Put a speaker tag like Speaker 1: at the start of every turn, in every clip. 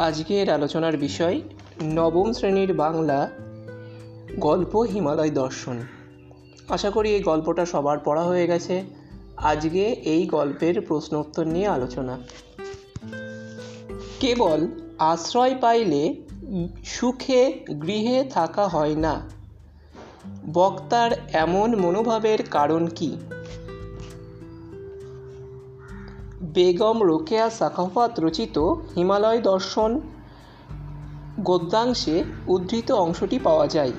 Speaker 1: আজকের আলোচনার বিষয় নবম শ্রেণির বাংলা গল্প হিমালয় দর্শন। আশা করি এই গল্পটা সবার পড়া হয়ে গেছে। আজকে এই গল্পের প্রশ্নোত্তর নিয়ে আলোচনা। কেবল আশ্রয় পাইলে সুখে গৃহে থাকা হয় না। বক্তার এমন মনোভাবের কারণ কি? বেগম রোকেয়া সাখাফাত রচিত হিমালয় দর্শন গদ্যাংশে উদ্ধৃত অংশটি পাওয়া যায়।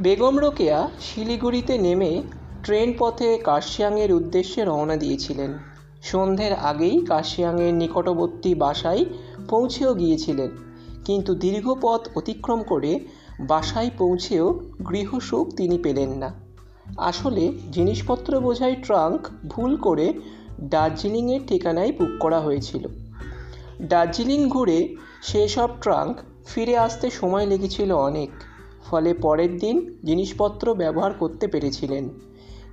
Speaker 1: বেগম রোকেয়া শিলিগুড়িতে নেমে ট্রেন পথে কার্শিয়াংয়ের উদ্দেশ্যে রওনা দিয়েছিলেন। সন্ধ্যের আগেই কার্শিয়াংয়ের নিকটবর্তী বাসায় পৌঁছেও গিয়েছিলেন। কিন্তু দীর্ঘ পথ অতিক্রম করে বাসায় পৌঁছেও গৃহসুখ তিনি পেলেন না। আসলে জিনিসপত্র বোঝাই ট্রাঙ্ক ভুল করে দার্জিলিংয়ের ঠিকানায় বুক করা হয়েছিল। দার্জিলিং ঘুরে সেসব ট্রাঙ্ক ফিরে আসতে সময় লেগেছিল অনেক, ফলে পরের দিন জিনিসপত্র ব্যবহার করতে পেরেছিলেন।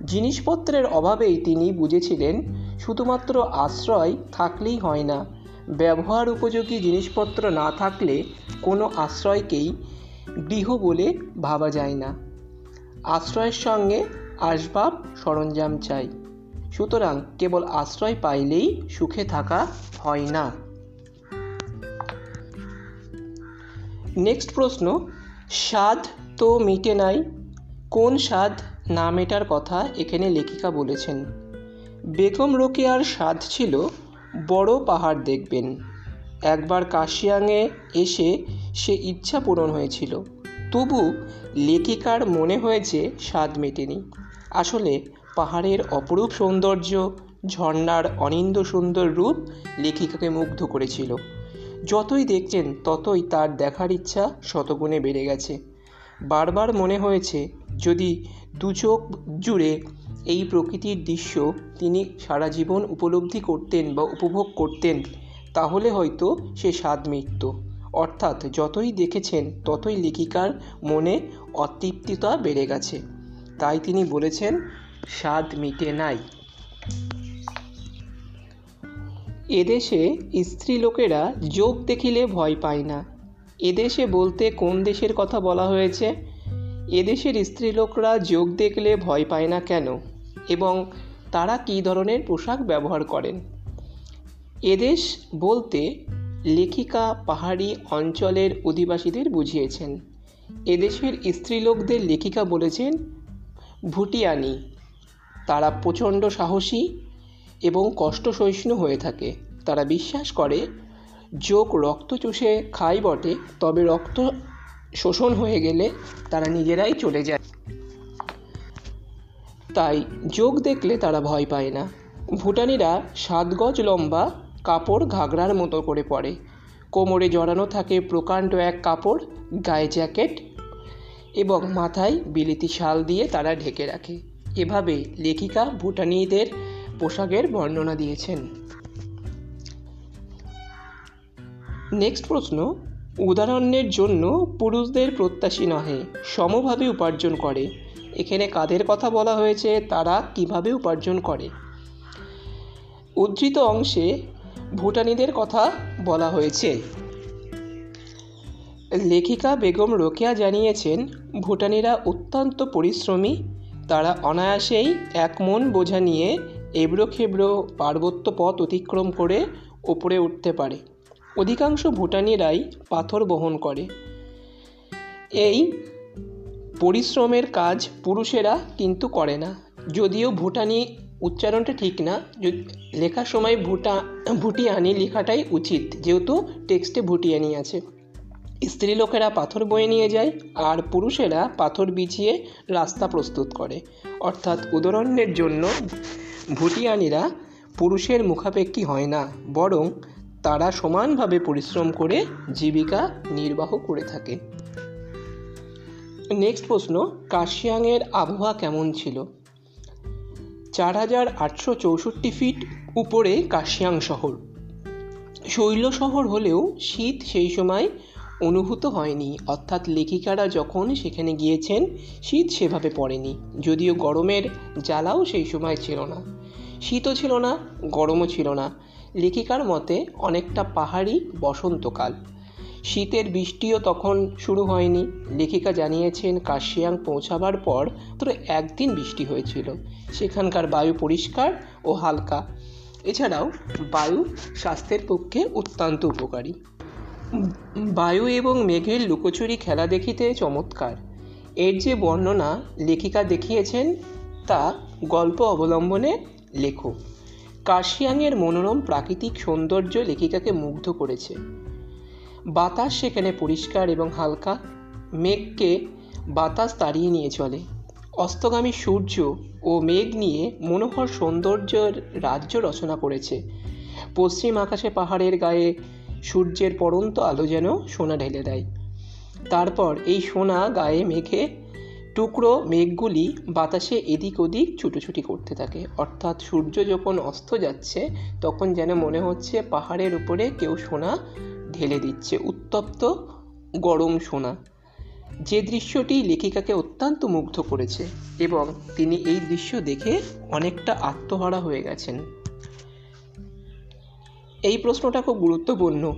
Speaker 1: জিনিসপত্রের অভাবেই তিনি বুঝেছিলেন, শুধুমাত্র আশ্রয় থাকলেই হয় না, ব্যবহার উপযোগী জিনিসপত্র না থাকলে কোনো আশ্রয়কেই গৃহ বলে ভাবা যায় না। আশ্রয়ের সঙ্গে আসবাব সরঞ্জাম চাই। সুতরাং কেবল আশ্রয় পাইলেই সুখে থাকা হয় না। নেক্সট প্রশ্ন, স্বাদ তো মিটে নাই, কোন স্বাদ না মেটার কথা এখানে লেখিকা বলেছেন। বেগম রোকেয়ার স্বাদ ছিল, বড় পাহাড় দেখবেন। একবার কাশিয়াংয়ে এসে সে ইচ্ছা পূরণ হয়েছিল। তবু লেখিকার মনে হয়েছে স্বাদ মেটেনি। আসলে পাহাড়ের অপরূপ সৌন্দর্য, ঝর্ণার অনিন্দ সুন্দর রূপ লেখিকাকে মুগ্ধ করেছিল। যতই দেখছেন, ততই তার দেখার ইচ্ছা শতগুণে বেড়ে গেছে। বারবার মনে হয়েছে, যদি দু চোখ জুড়ে এই প্রকৃতির দৃশ্য তিনি সারা জীবন উপলব্ধি করতেন বা উপভোগ করতেন, তাহলে হয়তো সে স্বাদ মিটত অর্থাৎ যতই দেখেছেন, ততই লেখিকার মনে অতৃপ্তিতা বেড়ে গেছে। তাই তিনি বলেছেন স্বাদ মিটে নাই। এদেশে স্ত্রী লোকেরা যোগ দেখিলে ভয় পায় না। এদেশে বলতে কোন দেশের কথা বলা হয়েছে? এদেশের স্ত্রীলোকরা যোগ দেখলে ভয় পায় না কেন? এবং তারা কী ধরনের পোশাক ব্যবহার করেন? এদেশ বলতে লেখিকা পাহাড়ি অঞ্চলের অধিবাসীদের বুঝিয়েছেন। এদেশের স্ত্রীলোকদের লেখিকা বলেছেন ভুটিয়ানি। তারা প্রচণ্ড সাহসী এবং কষ্ট সহিষ্ণু হয়ে থাকে। তারা বিশ্বাস করে, যোগ রক্ত চুষে খায় বটে, তবে রক্ত শোষণ হয়ে গেলে তারা নিজেরাই চলে যায়। তাই যোগ দেখলে তারা ভয় পায় না। ভুটানিরা সাত গজ লম্বা কাপড় ঘাগরার মতো করে পরে। কোমরে জড়ানো থাকে প্রকাণ্ড এক কাপড়, গায়ে জ্যাকেট এবং মাথায় বিলিতি শাল দিয়ে তারা ঢেকে রাখে। এভাবে লেখিকা ভুটানিদের পোশাকের বর্ণনা দিয়েছেন। নেক্সট প্রশ্ন, উদাহরণের জন্য পুরুষদের প্রত্যাশী নহে, সমভাবে উপার্জন করে। এখানে কাদের কথা বলা হয়েছে, তারা কীভাবে উপার্জন করে? উদ্ধৃত অংশে ভুটানিদের কথা বলা হয়েছে। লেখিকা বেগম রোকেয়া জানিয়েছেন, ভুটানিরা অত্যন্ত পরিশ্রমী তারা অনায়াসেই এক মন বোঝা নিয়ে এবড়ো খেবড়ো পার্বত্য পথ অতিক্রম করে ওপরে উঠতে পারে। অধিকাংশ ভুটানিরাই পাথর বহন করে। এই পরিশ্রমের কাজ পুরুষেরা কিন্তু করে না। যদিও ভুটানি উচ্চারণটা ঠিক না লেখার সময় ভুটা, ভুটিয়ানি লেখাটাই উচিত, যেহেতু টেক্সটে ভুটিয়ানি আছে। স্ত্রী লোকেরা পাথর বয়ে নিয়ে যায় আর পুরুষেরা পাথর বিছিয়ে রাস্তা প্রস্তুত করে। অর্থাৎ উদাহরণের জন্য ভুটিয়ানিরা পুরুষের মুখাপেক্ষী হয় না, বরং তারা সমানভাবে পরিশ্রম করে জীবিকা নির্বাহ করে থাকে। নেক্সট প্রশ্ন, কার্শিয়াংয়ের আবহাওয়া কেমন ছিল? চার হাজার আটশো চৌষট্টি ফিট উপরে কার্শিয়াং শহর। শৈল শহর হলেও শীত সেই সময় অনুভূত হয়নি। অর্থাৎ লেখিকারা যখন সেখানে গিয়েছেন, শীত সেভাবে পড়েনি। যদিও গরমের জ্বালাও সেই সময় ছিল না। শীতও ছিল না, গরমও ছিল না। লেখিকার মতে, অনেকটা পাহাড়ি বসন্তকাল। শীতের বৃষ্টিও তখন শুরু হয়নি। লেখিকা জানিয়েছেন, কাশিয়াং পৌঁছাবার পর তোর একদিন বৃষ্টি হয়েছিল। সেখানকার বায়ু পরিষ্কার ও হালকা। এছাড়াও বায়ু স্বাস্থ্যের পক্ষে অত্যন্ত উপকারী। বায়ু এবং মেঘের লুকোচুরি খেলা দেখিতে চমৎকার। এর যে বর্ণনা লেখিকা দেখিয়েছেন, তা গল্প অবলম্বনে লেখো। কার্শিয়াংয়ের মনোরম প্রাকৃতিক সৌন্দর্য লেখিকাকে মুগ্ধ করেছে। বাতাস সেখানে পরিষ্কার এবং হালকা, মেঘকে বাতাস তাড়িয়ে নিয়ে চলে। অস্তগামী সূর্য ও মেঘ নিয়ে মনোহর সৌন্দর্যের রাজ্য রচনা করেছে। পশ্চিম আকাশে পাহাড়ের গায়ে সূর্যের পরন্ত আলো যেন সোনা ঢেলে দেয়। তারপর এই সোনা গায়ে মেঘে টুকরো মেঘগুলি বাতাসে এদিক ওদিক ছুটোছুটি করতে থাকে। অর্থাৎ সূর্য যখন অস্ত যাচ্ছে, তখন যেন মনে হচ্ছে পাহাড়ের উপরে কেউ সোনা ঢেলে দিচ্ছে, উত্তপ্ত গরম সোনা। যে দৃশ্যটি লেখিকাকে অত্যন্ত মুগ্ধ করেছে এবং তিনি এই দৃশ্য দেখে অনেকটা আত্মহারা হয়ে গেছেন। এই প্রশ্নটা খুব গুরুত্বপূর্ণ।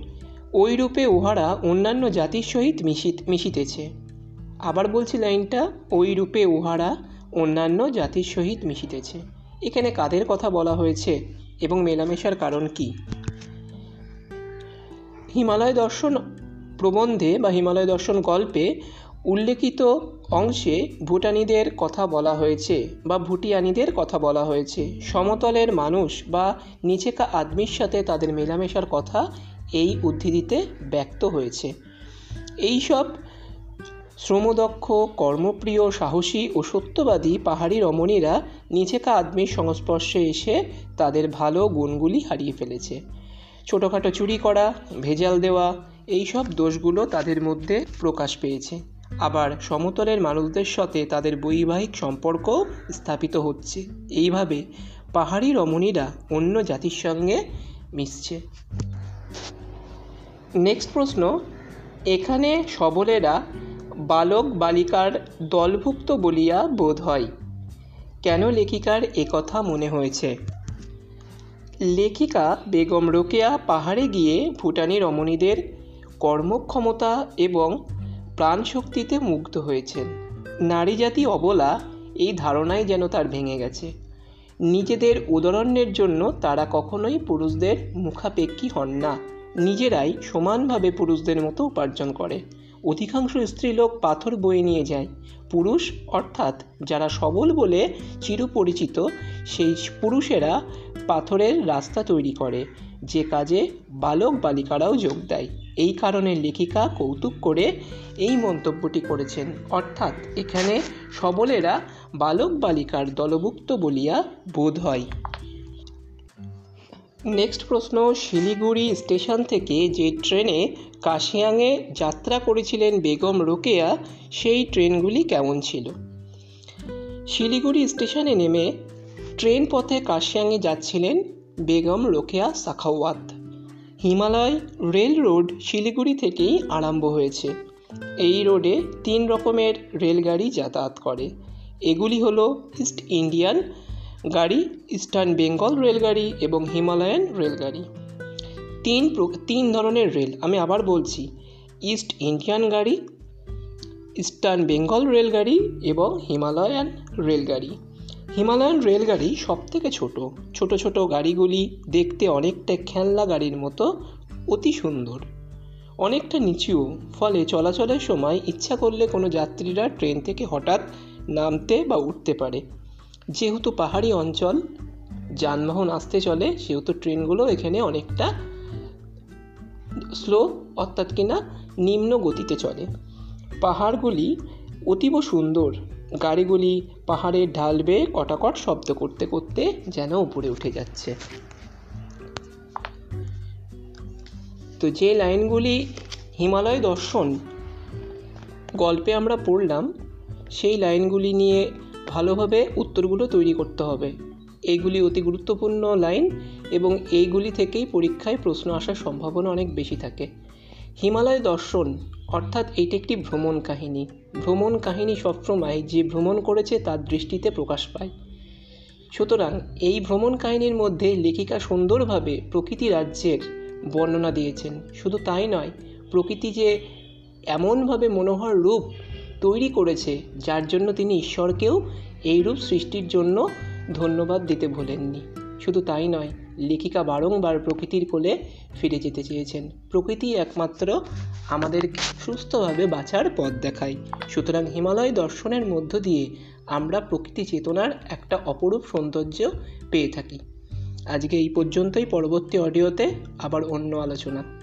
Speaker 1: ওই রূপে উহারা অন্যান্য জাতির সহিত মিশিত, মিশিতেছে। আবার বলছি লাইনটা ওই রূপে উহারা অন্যান্য জাতির সহিত মিশিতেছে। এখানে কাদের কথা বলা হয়েছে এবং মেলামেশার কারণ কি? হিমালয় দর্শন প্রবন্ধে বা হিমালয় দর্শন গল্পে উল্লেখিত অংশে ভুটানিদের কথা বলা হয়েছে বা ভুটিয়ানিদের কথা বলা হয়েছে। সমতলের মানুষ বা নিচেকা আদমির সাথে তাদের মেলামেশার কথা এই উদ্ধৃতিতে ব্যক্ত হয়েছে। এইসব শ্রমদক্ষ, কর্মপ্রিয়, সাহসী ও সত্যবাদী পাহাড়ি রমণীরা নিচেকা আদমির সংস্পর্শে এসে তাদের ভালো গুণগুলি হারিয়ে ফেলেছে। ছোটোখাটো চুরি করা, ভেজাল দেওয়া এই সব দোষগুলো তাদের মধ্যে প্রকাশ পেয়েছে। আবার সমতলের মানুষদের সাথে তাদের বৈবাহিক সম্পর্ক স্থাপিত হচ্ছে। এইভাবে পাহাড়ি রমণীরা অন্য জাতির সঙ্গে মিশছে। নেক্সট প্রশ্ন, এখানে সবলেরা বালক বালিকার দলভুক্ত বলিয়া বোধ হয়। কেন লেখিকার একথা মনে হয়েছে? লেখিকা বেগম রোকেয়া পাহাড়ে গিয়ে ভুটানি রমণীদের কর্মক্ষমতা এবং প্রাণশক্তিতে মুগ্ধ হয়েছেন। নারী জাতি অবলা এই ধারণাই যেন তার ভেঙে গেছে। নিজেদের উদাহরণের জন্য তারা কখনোই পুরুষদের মুখাপেক্ষী হন না। নিজেরাই সমানভাবে পুরুষদের মতো উপার্জন করে। অধিকাংশ স্ত্রীলোক পাথর বয়ে নিয়ে যায়। পুরুষ, অর্থাৎ যারা সবল বলে চিরপরিচিত, সেই পুরুষেরা পাথরের রাস্তা তৈরি করে। যে কাজে বালক বালিকারাও যোগ দেয়। এই কারণে লেখিকা কৌতুক করে এই মন্তব্যটি করেছেন। অর্থাৎ এখানে সবলেরা বালক বালিকার দলভুক্ত বলিয়া বোধ হয়। নেক্সট প্রশ্ন, শিলিগুড়ি স্টেশন থেকে যে ট্রেনে কাশিয়াংয়ে যাত্রা করেছিলেন বেগম রোকেয়া, সেই ট্রেনগুলি কেমন ছিল? শিলিগুড়ি স্টেশনে নেমে ট্রেন পথে কাশিয়াংয়ে যাচ্ছিলেন বেগম রোকেয়া সাখাওয়াত। হিমালয় রেল রোড শিলিগুড়ি থেকেই আরম্ভ হয়েছে। এই রোডে তিন রকমের রেলগাড়ি যাতায়াত করে। এগুলি হলো ইস্ট ইন্ডিয়ান গাড়ি, ইস্টার্ন বেঙ্গল রেলগাড়ি এবং হিমালয়ান রেলগাড়ি। তিন তিন ধরনের রেল, আমি আবার বলছি, ইস্ট ইন্ডিয়ান গাড়ি, ইস্টার্ন বেঙ্গল রেলগাড়ি এবং হিমালয়ান রেলগাড়ি। হিমালয়ান রেলগাড়ি সব থেকে ছোট। ছোট ছোট গাড়িগুলি দেখতে অনেকটা খেলনা গাড়ির মতো অতি সুন্দর। অনেকটা নিচুও, ফলে চলাচলের সময় ইচ্ছা করলে কোনো যাত্রীরা ট্রেন থেকে হঠাৎ নামতে বা উঠতে পারে। যেহেতু পাহাড়ি অঞ্চল, যানবাহন আসতে চলে, সেহেতু ট্রেনগুলো এখানে অনেকটা স্লো, অর্থাৎ কিনা নিম্ন গতিতে চলে। পাহাড়গুলি অতীব সুন্দর গাড়িগুলি পাহাড়ের ঢাল বেয়ে কটাকট শব্দ করতে করতে যেন উপরে উঠে যাচ্ছে। তো যে লাইনগুলি হিমালয় দর্শন গল্পে আমরা পড়লাম, সেই লাইনগুলি নিয়ে ভালোভাবে উত্তরগুলো তৈরি করতে হবে। এইগুলি অতি গুরুত্বপূর্ণ লাইন এবং এইগুলি থেকেই পরীক্ষায় প্রশ্ন আসার সম্ভাবনা অনেক বেশি থাকে। হিমালয় দর্শন অর্থাৎ এইটি একটি ভ্রমণ কাহিনী। ভ্রমণ কাহিনী সবসময় যে ভ্রমণ করেছে তার দৃষ্টিতে প্রকাশ পায়। সুতরাং এই ভ্রমণ কাহিনীর মধ্যে লেখিকা সুন্দরভাবে প্রকৃতি রাজ্যের বর্ণনা দিয়েছেন। শুধু তাই নয়, প্রকৃতি যে এমনভাবে মনোহর রূপ তৈরি করেছে, যার জন্য তিনি ঈশ্বরকেও এই রূপ সৃষ্টির জন্য ধন্যবাদ দিতে ভোলেননি। শুধু তাই নয় লেখিকা বারংবার প্রকৃতির কোলে ফিরে যেতে চেয়েছেন। প্রকৃতি একমাত্র আমাদের সুস্থভাবে বাঁচার পথ দেখায়। সুতরাং হিমালয় দর্শনের মধ্য দিয়ে আমরা প্রকৃতি চেতনার একটা অপরূপ সৌন্দর্য পেয়ে থাকি। আজকে এই পর্যন্তই। পরবর্তী অডিওতে আবার অন্য আলোচনা।